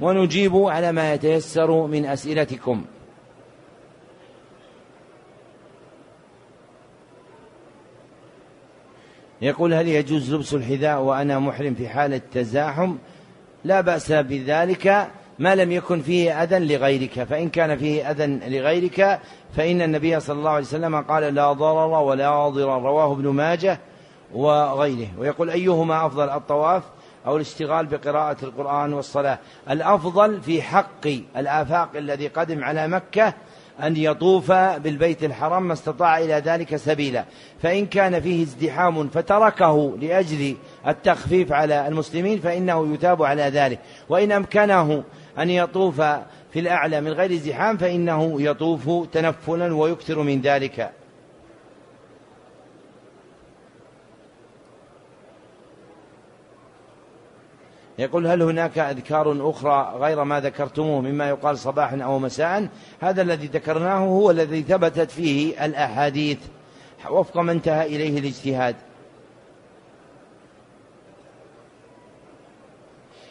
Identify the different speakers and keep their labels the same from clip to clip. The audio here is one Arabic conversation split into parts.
Speaker 1: ونجيب على ما يتيسر من أسئلتكم. يقول هل يجوز لبس الحذاء وأنا محرم في حالة تزاحم لا بأس بذلك ما لم يكن فيه أذى لغيرك فإن كان فيه أذى لغيرك فإن النبي صلى الله عليه وسلم قال لا ضرر ولا ضرر رواه ابن ماجه وغيره. ويقول أيهما أفضل الطواف؟ أو الاشتغال بقراءة القرآن والصلاة. الأفضل في حق الآفاق الذي قدم على مكة أن يطوف بالبيت الحرام ما استطاع إلى ذلك سبيلا. فإن كان فيه ازدحام فتركه لأجل التخفيف على المسلمين فإنه يتاب على ذلك. وإن أمكنه أن يطوف في الأعلى من غير ازدحام فإنه يطوف تنفلا ويكثر من ذلك. يقول هل هناك أذكار أخرى غير ما ذكرتموه مما يقال صباحا أو مساء؟ هذا الذي ذكرناه هو الذي ثبتت فيه الأحاديث. وفق ما انتهى إليه الاجتهاد.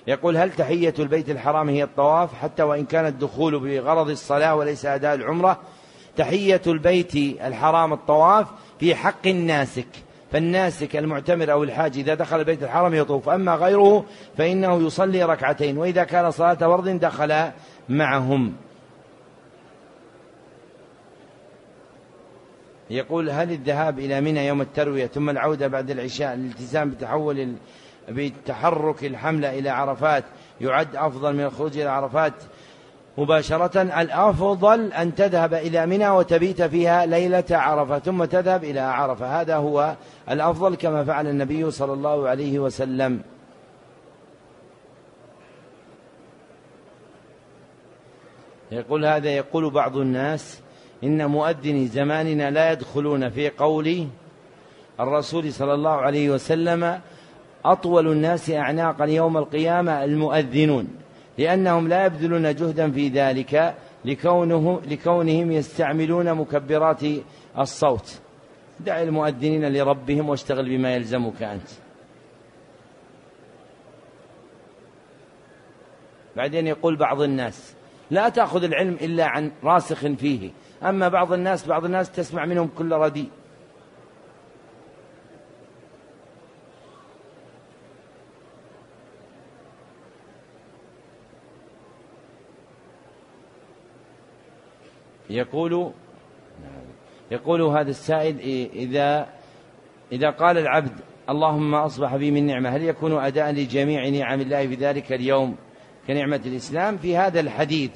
Speaker 1: يقول هل تحية البيت الحرام هي الطواف؟ حتى وإن كان الدخول بغرض الصلاة وليس أداء العمرة تحية البيت الحرام الطواف في حق الناسك. فالناسك المعتمر أو الحاج إذا دخل البيت الحرام يطوف أما غيره فإنه يصلي ركعتين وإذا كان صلاة فرض دخل معهم. يقول هل الذهاب إلى منى يوم التروية ثم العودة بعد العشاء الالتزام بتحول بتحرك الحملة إلى عرفات يعد أفضل من الخروج إلى عرفات؟ مباشرة الأفضل أن تذهب إلى منى وتبيت فيها ليلة عرفة ثم تذهب إلى عرفة. هذا هو الأفضل كما فعل النبي صلى الله عليه وسلم. يقول هذا يقول بعض الناس إن مؤذني زماننا لا يدخلون في قول الرسول صلى الله عليه وسلم أطول الناس أعناقا يوم القيامة المؤذنون. لأنهم لا يبذلون جهدا في ذلك لكونه لكونهم يستعملون مكبرات الصوت. دع المؤذنين لربهم واشتغل بما يلزمك أنت. بعدين يقول بعض الناس لا تأخذ العلم إلا عن راسخ فيه. أما بعض الناس بعض الناس تسمع منهم كل رديء. يقول يقول هذا السائل إذا إذا قال العبد اللهم أصبح بي من نعمة هل يكون أداء لجميع نعم الله في ذلك اليوم كنعمة الإسلام؟ في هذا الحديث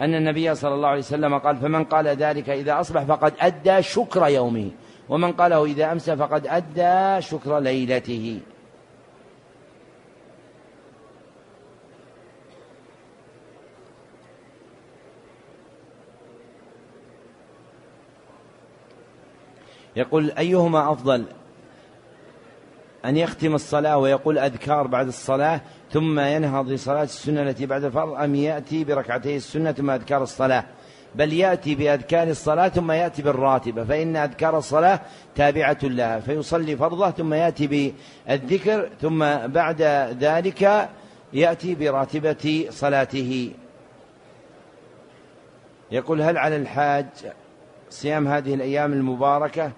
Speaker 1: أن النبي صلى الله عليه وسلم قال فمن قال ذلك إذا أصبح فقد أدى شكر يومه ومن قاله إذا أمسى فقد أدى شكر ليلته. يقول أيهما أفضل؟ أن يختم الصلاة ويقول أذكار بعد الصلاة ثم ينهض لصلاة السنة التي بعد الفرض أم يأتي بركعتي السنة ثم أذكار الصلاة؟ بل يأتي بأذكار الصلاة ثم يأتي بالراتبة فإن أذكار الصلاة تابعة لها فيصلي فرضه ثم يأتي بالذكر ثم بعد ذلك يأتي براتبة صلاته. يقول هل على الحاج صيام هذه الأيام المباركة؟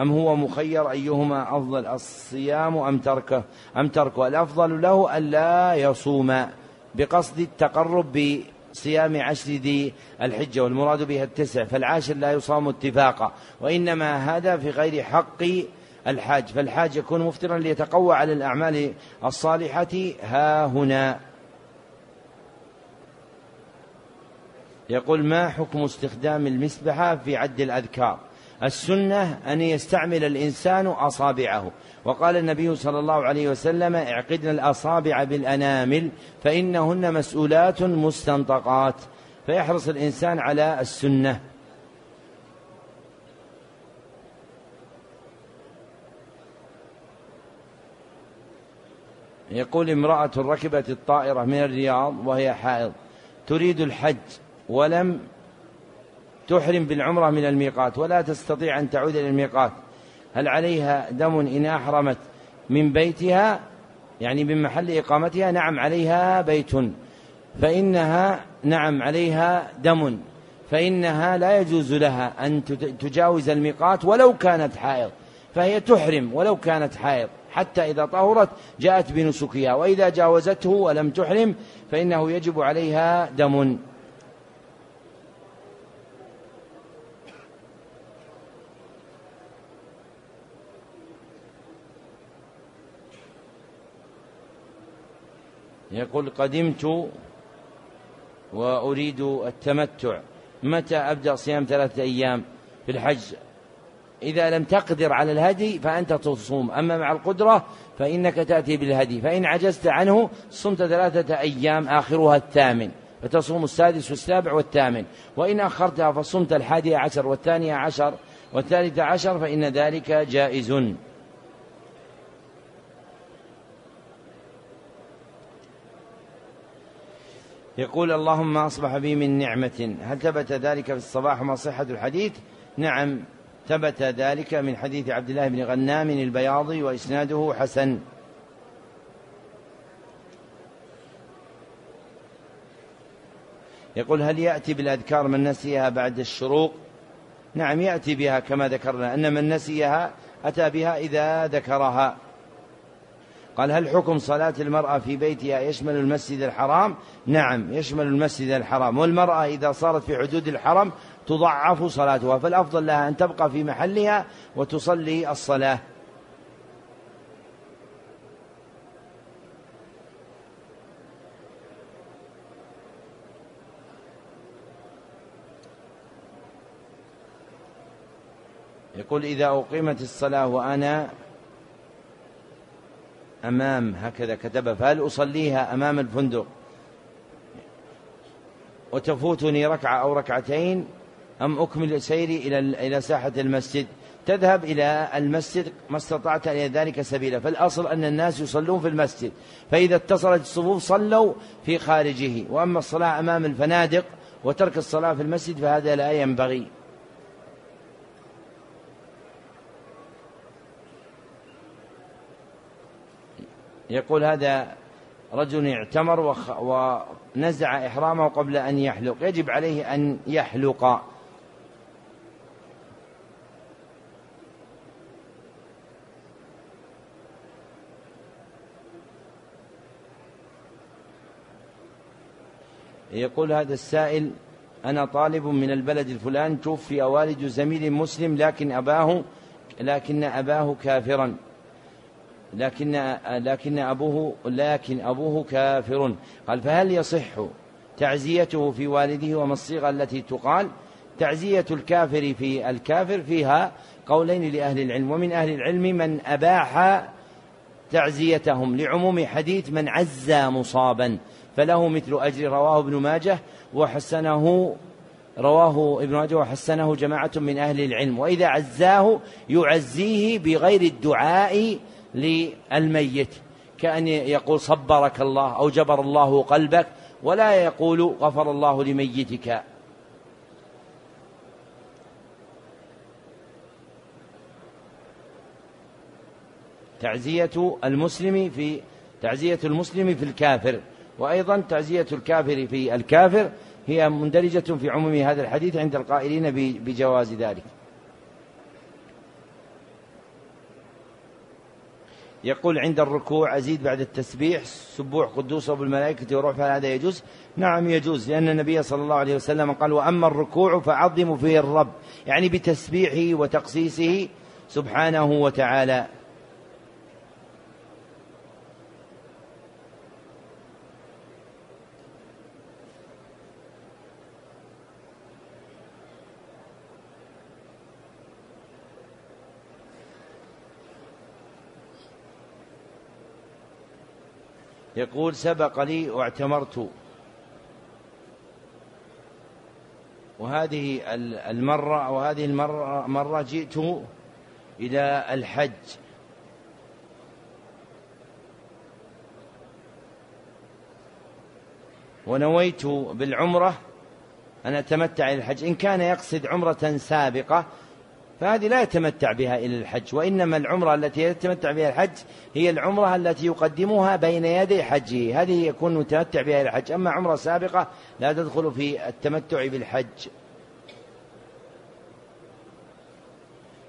Speaker 1: أم هو مخير أيهما أفضل الصيام أم تركه؟ أم تركه؟ الأفضل له ألا يصوم بقصد التقرب بصيام عشر ذي الحجة والمراد بها التسع فالعاشر لا يصام اتفاقا وإنما هذا في غير حق الحاج فالحاج يكون مفطرا ليتقوى على الأعمال الصالحة. ها هنا. يقول ما حكم استخدام المسبحة في عد الأذكار؟ السنة أن يستعمل الإنسان أصابعه. وقال النبي صلى الله عليه وسلم اعقدن الأصابع بالأنامل فإنهن مسؤولات مستنطقات. فيحرص الإنسان على السنة. يقول امرأة ركبت الطائرة من الرياض وهي حائض. تريد الحج ولم تحرم بالعمرة من الميقات ولا تستطيع أن تعود إلى الميقات. هل عليها دم إن أحرمت من بيتها؟ يعني من محل إقامتها؟ نعم عليها بيت. فإنها نعم عليها دم. فإنها لا يجوز لها أن تجاوز الميقات ولو كانت حائض. فهي تحرم ولو كانت حائض حتى إذا طهرت جاءت بنسكها. وإذا جاوزته ولم تحرم فإنه يجب عليها دم. يقول قدمت وأريد التمتع. متى أبدأ صيام ثلاثة أيام في الحج؟ إذا لم تقدر على الهدي فأنت تصوم أما مع القدرة فإنك تأتي بالهدي فإن عجزت عنه صمت ثلاثة أيام آخرها الثامن فتصوم السادس والسابع والثامن وإن أخرتها فصمت الحادي عشر والثانية عشر والثالثة عشر فإن ذلك جائز. يقول اللهم أصبح بي من نعمة. هل ثبت ذلك في الصباح ما صحة الحديث؟ نعم ثبت ذلك من حديث عبد الله بن غنام البياضي وإسناده حسن. يقول هل يأتي بالأذكار من نسيها بعد الشروق؟ نعم يأتي بها كما ذكرنا أن من نسيها أتى بها إذا ذكرها. قال هل حكم صلاة المرأة في بيتها يشمل المسجد الحرام؟ نعم يشمل المسجد الحرام. والمرأة إذا صارت في حدود الحرم تضعف صلاتها فالأفضل لها أن تبقى في محلها وتصلي الصلاة. يقول إذا أقيمت الصلاة وأنا أمام هكذا كتب فهل أصليها أمام الفندق؟ وتفوتني ركعة أو ركعتين أم أكمل سيري إلى إلى ساحة المسجد؟ تذهب إلى المسجد ما استطعت إلى ذلك سبيلا. فالأصل أن الناس يصلون في المسجد فإذا اتصلت الصفوف صلوا في خارجه. وأما الصلاة أمام الفنادق وترك الصلاة في المسجد فهذا لا ينبغي. يقول هذا رجل اعتمر ونزع إحرامه قبل أن يحلق. يجب عليه أن يحلق. يقول هذا السائل أنا طالب من البلد الفلان توفي والد زميل مسلم لكن أباه لكن أباه كافرا. لكن لكن أبوه لكن أبوه كافر. قال فهل يصح تعزيته في والده وما الصيغة التي تقال؟ تعزية الكافر في الكافر فيها قولين لأهل العلم ومن أهل العلم من أباح تعزيتهم لعموم حديث من عزى مصابا فله مثل أجر رواه ابن ماجه وحسنه رواه ابن ماجه وحسنه جماعة من أهل العلم وإذا عزاه يعزيه بغير الدعاء للميت. كأن يقول صبرك الله أو جبر الله قلبك ولا يقول غفر الله لميتك. تعزية المسلم في تعزية المسلم في الكافر. وأيضا تعزية الكافر في الكافر هي مندرجة في عموم هذا الحديث عند القائلين بجواز ذلك. يقول عند الركوع أزيد بعد التسبيح سبوح قدوس رب الملائكة وروح هذا يجوز؟ نعم يجوز لأن النبي صلى الله عليه وسلم قال وأما الركوع فعظموا فيه الرب يعني بتسبيحه وتقصيصه سبحانه وتعالى. يقول سبق لي واعتمرت. وهذه المرة وهذه المرة مرة جئت إلى الحج. ونويت بالعمرة. أن أتمتع إلى الحج. إن كان يقصد عمرة سابقة فهذه لا يتمتع بها إلى الحج وإنما العمرة التي يتمتع بها الحج هي العمرة التي يقدمها بين يدي حجه هذه يكون متمتع بها إلى الحج. أما عمرة سابقة لا تدخل في التمتع بالحج.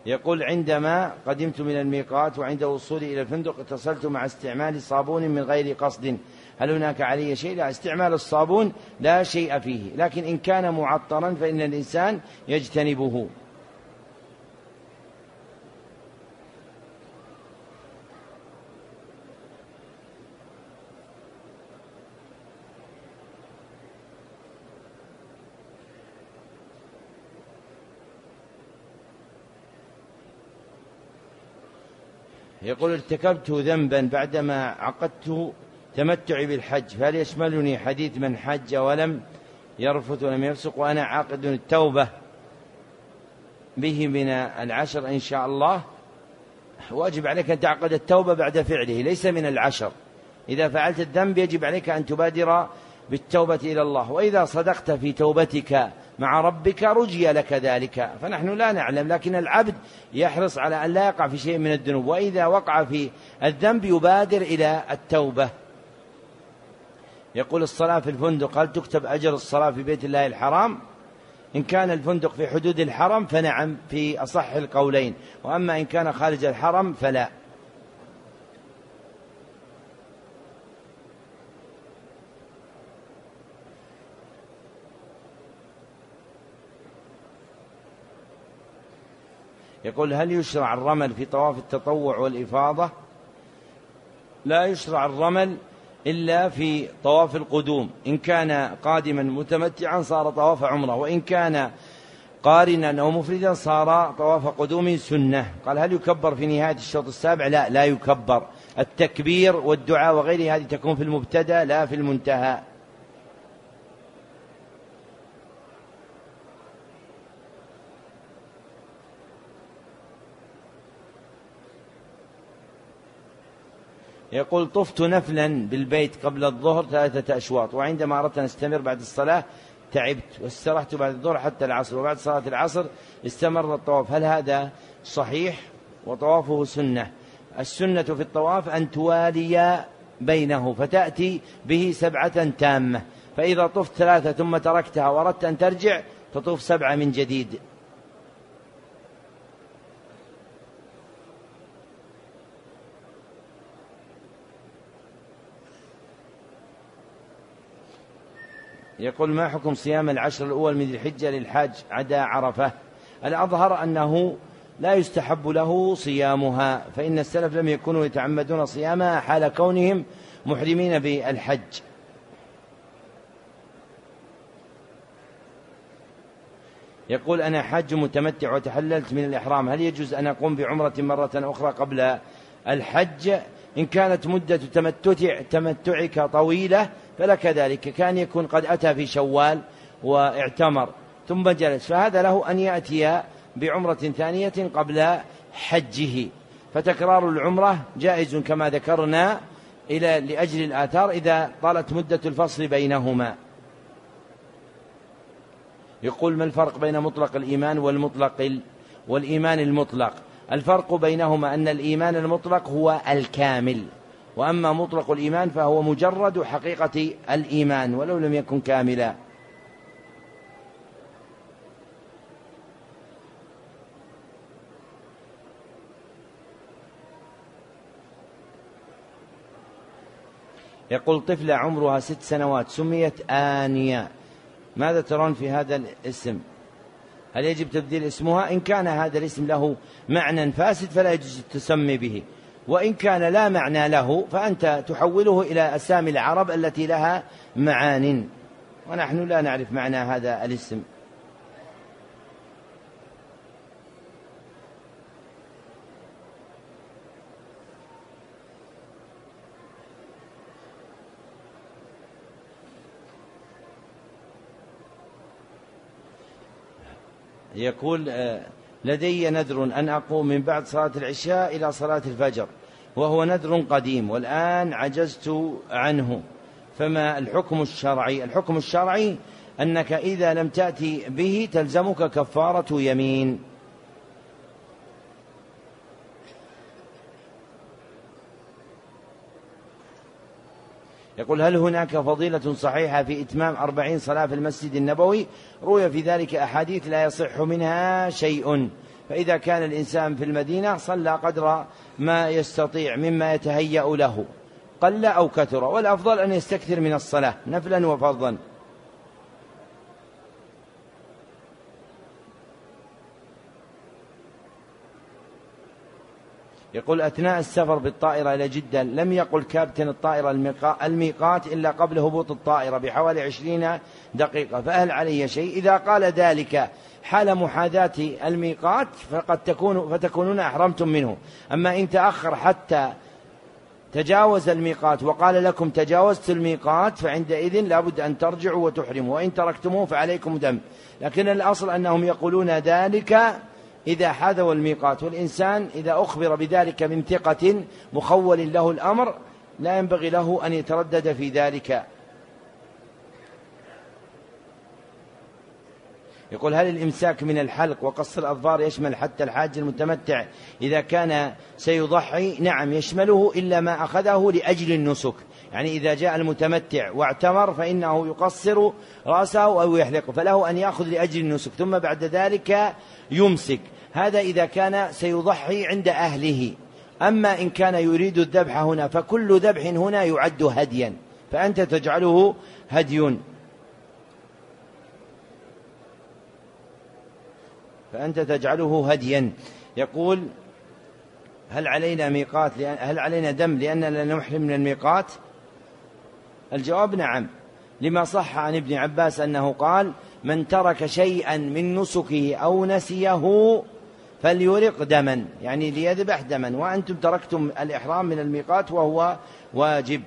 Speaker 1: يقول عندما قدمت من الميقات وعند وصولي إلى الفندق اتصلت مع استعمال صابون من غير قصد. هل هناك علي شيء؟ لا استعمال الصابون لا شيء فيه لكن إن كان معطرا فإن الإنسان يجتنبه. يقول ارتكبت ذنبا بعدما عقدت تمتعي بالحج فهل يشملني حديث من حج ولم يرفث ولم يفسق وأنا عاقد التوبة به من العشر إن شاء الله؟ وأجب عليك أن تعقد التوبة بعد فعله ليس من العشر. إذا فعلت الذنب يجب عليك أن تبادر بالتوبة إلى الله. وإذا صدقت في توبتك مع ربك رجي لك ذلك. فنحن لا نعلم لكن العبد يحرص على أن لا يقع في شيء من الذنوب وإذا وقع في الذنب يبادر إلى التوبة. يقول الصلاة في الفندق هل تكتب أجر الصلاة في بيت الله الحرام؟ إن كان الفندق في حدود الحرم فنعم في أصح القولين. وأما إن كان خارج الحرم فلا. يقول هل يشرع الرمل في طواف التطوع والإفاضة؟ لا يشرع الرمل إلا في طواف القدوم. إن كان قادما متمتعا صار طواف عمرة وإن كان قارنا أو مفردا صار طواف قدوم سنة. قال هل يكبر في نهاية الشوط السابع؟ لا لا يكبر. التكبير والدعاء وغيره هذه تكون في المبتدأ لا في المنتهى. يقول طفت نفلا بالبيت قبل الظهر ثلاثة أشواط وعندما أردت أن أستمر بعد الصلاة تعبت واسترحت بعد الظهر حتى العصر وبعد صلاة العصر استمر الطواف. هل هذا صحيح؟ وطوافه سنة. السنة في الطواف أن توالي بينه فتأتي به سبعة تامة. فإذا طفت ثلاثة ثم تركتها وأردت أن ترجع تطوف سبعة من جديد. يقول ما حكم صيام العشر الأول من ذي الحجة للحاج عدا عرفة؟ الأظهر أنه لا يستحب له صيامها فإن السلف لم يكونوا يتعمدون صيامها حال كونهم محرمين بالحج. يقول أنا حاج متمتع وتحللت من الإحرام هل يجوز أن أقوم بعمرة مرة أخرى قبل الحج؟ إن كانت مدة تمتع تمتعك طويلة فلك ذلك كان يكون قد أتى في شوال واعتمر ثم جلس. فهذا له أن يأتي بعمرة ثانية قبل حجه. فتكرار العمرة جائز كما ذكرنا إلى لأجل الآثار إذا طالت مدة الفصل بينهما. يقول ما الفرق بين مطلق الإيمان والمطلق والإيمان المطلق؟ الفرق بينهما أن الإيمان المطلق هو الكامل وأما مطلق الإيمان فهو مجرد حقيقة الإيمان ولو لم يكن كاملا. يقول طفلة عمرها ست سنوات سميت آنية. ماذا ترون في هذا الاسم؟ هل يجب تبديل اسمها؟ إن كان هذا الاسم له معنى فاسد فلا يجوز التسمي به. وإن كان لا معنى له فأنت تحوله إلى أسامي العرب التي لها معان. ونحن لا نعرف معنى هذا الاسم. يقول آه، لدي نذر أن أقوم من بعد صلاة العشاء إلى صلاة الفجر وهو نذر قديم والآن عجزت عنه. فما الحكم الشرعي؟ الحكم الشرعي أنك إذا لم تأتي به تلزمك كفارة يمين. يقول هل هناك فضيلة صحيحة في إتمام أربعين صلاة في المسجد النبوي؟ روي في ذلك أحاديث لا يصح منها شيء. فإذا كان الإنسان في المدينة صلى قدر ما يستطيع مما يتهيأ له. قل أو كثر. والأفضل أن يستكثر من الصلاة نفلا وفرضا يقول أثناء السفر بالطائرة إلى جدة لم يقل كابتن الطائرة الميقات إلا قبل هبوط الطائرة بحوالي عشرين دقيقة فهل علي شيء؟ إذا قال ذلك حال محاذاة الميقات فقد تكون فتكونون أحرمتم منه. أما إن تأخر حتى تجاوز الميقات وقال لكم تجاوزت الميقات فعندئذ لابد أن ترجعوا وتحرموا وإن تركتموه فعليكم دم. لكن الأصل أنهم يقولون ذلك إذا حذوا الميقات والإنسان إذا أخبر بذلك من ثقة مخول له الأمر لا ينبغي له أن يتردد في ذلك. يقول هل الإمساك من الحلق وقص الأظفار يشمل حتى الحاج المتمتع؟ إذا كان سيضحي نعم يشمله إلا ما أخذه لأجل النسك. يعني إذا جاء المتمتع واعتمر فإنه يقصر رأسه أو يحلقه فله أن يأخذ لأجل النسك ثم بعد ذلك يمسك. هذا إذا كان سيضحي عند أهله. أما إن كان يريد الذبح هنا فكل ذبح هنا يعد هديا فأنت تجعله هدي. فأنت تجعله هديا. يقول هل علينا ميقات هل علينا دم لأننا نحرم من الميقات؟ الجواب نعم. لما صح عن ابن عباس أنه قال من ترك شيئا من نسكه أو نسيه فليرق دما. يعني ليذبح دما. وأنتم تركتم الإحرام من الميقات وهو واجب.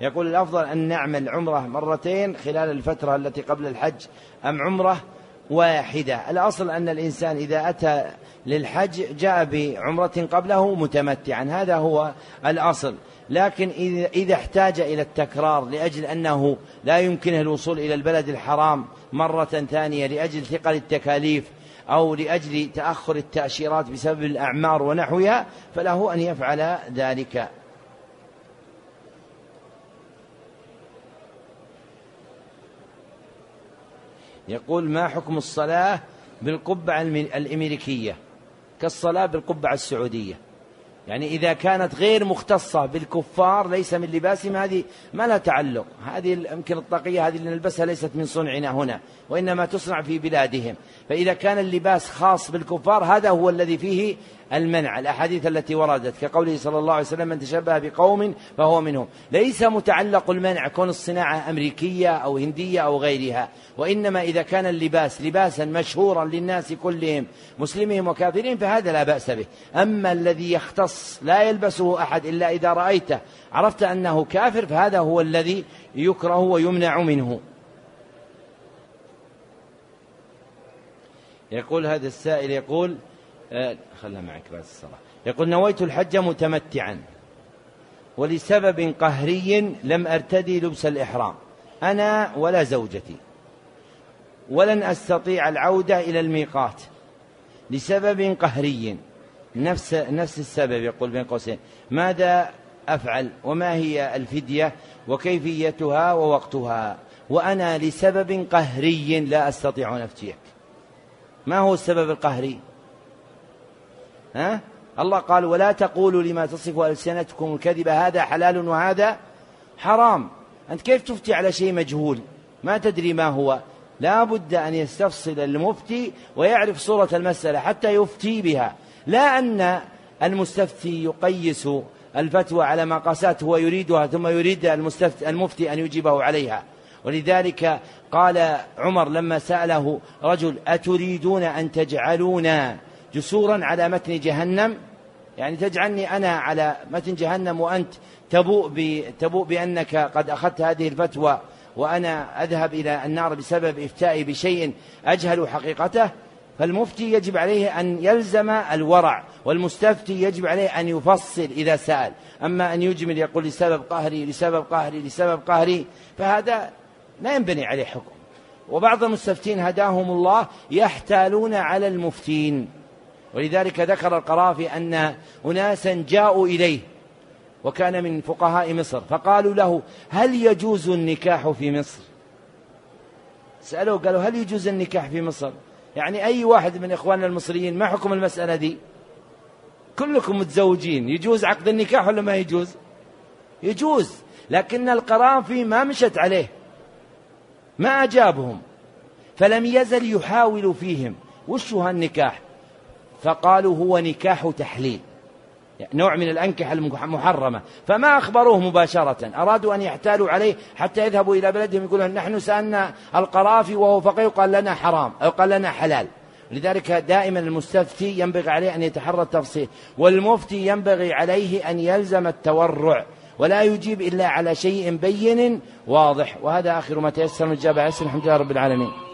Speaker 1: يقول الأفضل أن نعمل عمرة مرتين خلال الفترة التي قبل الحج. أم عمرة واحدة. الأصل أن الإنسان إذا أتى للحج جاء بعمرة قبله متمتعا. هذا هو الأصل. لكن إذا احتاج إلى التكرار لأجل أنه لا يمكنه الوصول إلى البلد الحرام مرة ثانية لأجل ثقل التكاليف أو لأجل تأخر التأشيرات بسبب الأعمار ونحوها فله أن يفعل ذلك. يقول ما حكم الصلاة بالقبعة الأمريكية؟ كالصلاة بالقبعة السعودية. يعني إذا كانت غير مختصة بالكفار ليس من لباسهم هذه ما لها تعلق. هذه يمكن الطاقية هذه اللي نلبسها ليست من صنعنا هنا وإنما تصنع في بلادهم. فإذا كان اللباس خاص بالكفار هذا هو الذي فيه المنع الأحاديث التي وردت كقوله صلى الله عليه وسلم من تشبه بقوم فهو منهم. ليس متعلق المنع كون الصناعة أمريكية أو هندية أو غيرها وإنما إذا كان اللباس لباسا مشهورا للناس كلهم مسلمهم وكافرين فهذا لا بأس به. أما الذي يختص لا يلبسه أحد إلا إذا رأيته عرفت أنه كافر فهذا هو الذي يكره ويمنع منه. يقول هذا السائل يقول خلها معك بعد الصلاة. يقول نويت الحج متمتعا ولسبب قهري لم أرتدي لبس الإحرام. أنا ولا زوجتي. ولن أستطيع العودة إلى الميقات لسبب قهري. نفس نفس السبب يقول بين قوسين. ماذا أفعل؟ وما هي الفدية؟ وكيفيتها؟ ووقتها. وأنا لسبب قهري لا أستطيع أن أفتيك ما هو السبب القهري؟ ها؟ الله قال ولا تقولوا لما تصف ألسنتكم الكذب هذا حلال وهذا حرام. أنت كيف تفتي على شيء مجهول؟ ما تدري ما هو. لا بد أن يستفصل المفتي ويعرف صورة المسألة حتى يفتي بها. لا أن المستفتي يقيس الفتوى على ما هو يريدها ثم يريد المفتي أن يجيبه عليها. ولذلك قال عمر لما سأله رجل أتريدون أن تجعلونا جسورا على متن جهنم. يعني تجعلني أنا على متن جهنم وأنت تبوء, تبوء بأنك قد أخذت هذه الفتوى وأنا أذهب إلى النار بسبب إفتائي بشيء أجهل حقيقته. فالمفتي يجب عليه أن يلزم الورع والمستفتي يجب عليه أن يفصل إذا سأل. أما أن يجمل يقول لسبب قهري لسبب قهري لسبب قهري فهذا لا ينبني عليه حكم. وبعض المستفتين هداهم الله يحتالون على المفتين. ولذلك ذكر القرافي أن أناسا جاءوا إليه وكان من فقهاء مصر فقالوا له هل يجوز النكاح في مصر؟ سألوه قالوا هل يجوز النكاح في مصر؟ يعني أي واحد من إخواننا المصريين ما حكم المسألة دي؟ كلكم متزوجين يجوز عقد النكاح ولا ما يجوز؟ يجوز لكن القرافي ما مشت عليه ما أجابهم فلم يزل يحاول فيهم وش هالنكاح فقالوا هو نكاح تحليل. نوع من الأنكحة المحرمة. فما أخبروه مباشرة. أرادوا أن يحتالوا عليه حتى يذهبوا إلى بلدهم يقولون نحن سألنا القرافي وهو فقيه قال لنا حرام أو قال لنا حلال. لذلك دائما المستفتي ينبغي عليه أن يتحرى التفصيل. والمفتي ينبغي عليه أن يلزم التورع. ولا يجيب إلا على شيء بين واضح. وهذا آخر ما تيسر. من الإجابة الحمد لله رب العالمين.